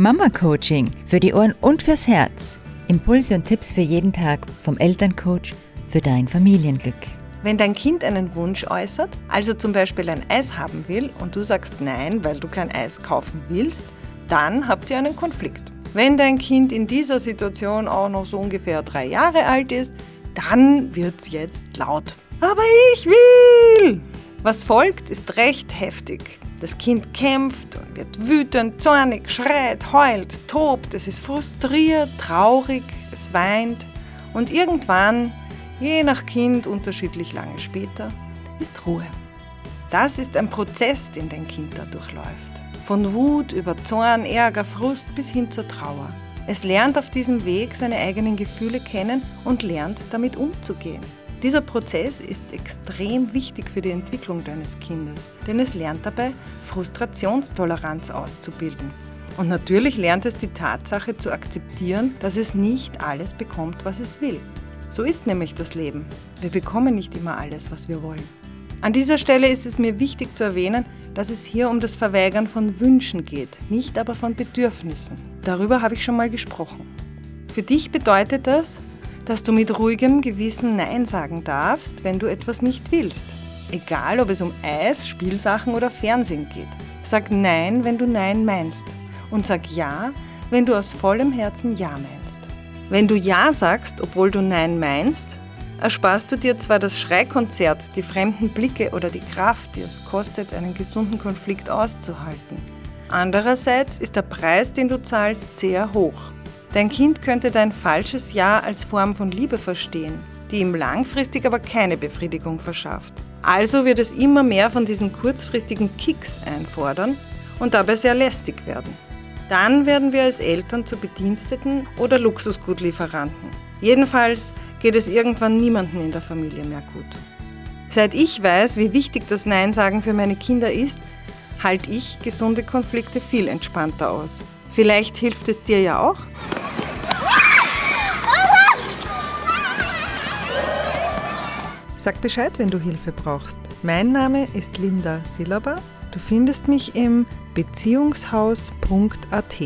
Mama Coaching für die Ohren und fürs Herz. Impulse und Tipps für jeden Tag vom Elterncoach für dein Familienglück. Wenn dein Kind einen Wunsch äußert, also zum Beispiel ein Eis haben will und du sagst nein, weil du kein Eis kaufen willst, dann habt ihr einen Konflikt. Wenn dein Kind in dieser Situation auch noch so ungefähr drei Jahre alt ist, dann wird's jetzt laut. Aber ich will! Was folgt, ist recht heftig. Das Kind kämpft wird wütend, zornig, schreit, heult, tobt, es ist frustriert, traurig, es weint und irgendwann, je nach Kind unterschiedlich lange später, ist Ruhe. Das ist ein Prozess, den dein Kind da durchläuft. Von Wut über Zorn, Ärger, Frust bis hin zur Trauer. Es lernt auf diesem Weg seine eigenen Gefühle kennen und lernt damit umzugehen. Dieser Prozess ist extrem wichtig für die Entwicklung deines Kindes, denn es lernt dabei, Frustrationstoleranz auszubilden. Und natürlich lernt es die Tatsache zu akzeptieren, dass es nicht alles bekommt, was es will. So ist nämlich das Leben. Wir bekommen nicht immer alles, was wir wollen. An dieser Stelle ist es mir wichtig zu erwähnen, dass es hier um das Verweigern von Wünschen geht, nicht aber von Bedürfnissen. Darüber habe ich schon mal gesprochen. Für dich bedeutet das, dass du mit ruhigem Gewissen Nein sagen darfst, wenn du etwas nicht willst. Egal, ob es um Eis, Spielsachen oder Fernsehen geht. Sag Nein, wenn du Nein meinst. Und sag Ja, wenn du aus vollem Herzen Ja meinst. Wenn du Ja sagst, obwohl du Nein meinst, ersparst du dir zwar das Schreikonzert, die fremden Blicke oder die Kraft, die es kostet, einen gesunden Konflikt auszuhalten. Andererseits ist der Preis, den du zahlst, sehr hoch. Dein Kind könnte dein falsches Ja als Form von Liebe verstehen, die ihm langfristig aber keine Befriedigung verschafft. Also wird es immer mehr von diesen kurzfristigen Kicks einfordern und dabei sehr lästig werden. Dann werden wir als Eltern zu Bediensteten oder Luxusgutlieferanten. Jedenfalls geht es irgendwann niemanden in der Familie mehr gut. Seit ich weiß, wie wichtig das Nein sagen für meine Kinder ist, halte ich gesunde Konflikte viel entspannter aus. Vielleicht hilft es dir ja auch. Sag Bescheid, wenn du Hilfe brauchst. Mein Name ist Linda Silber. Du findest mich im beziehungshaus.at.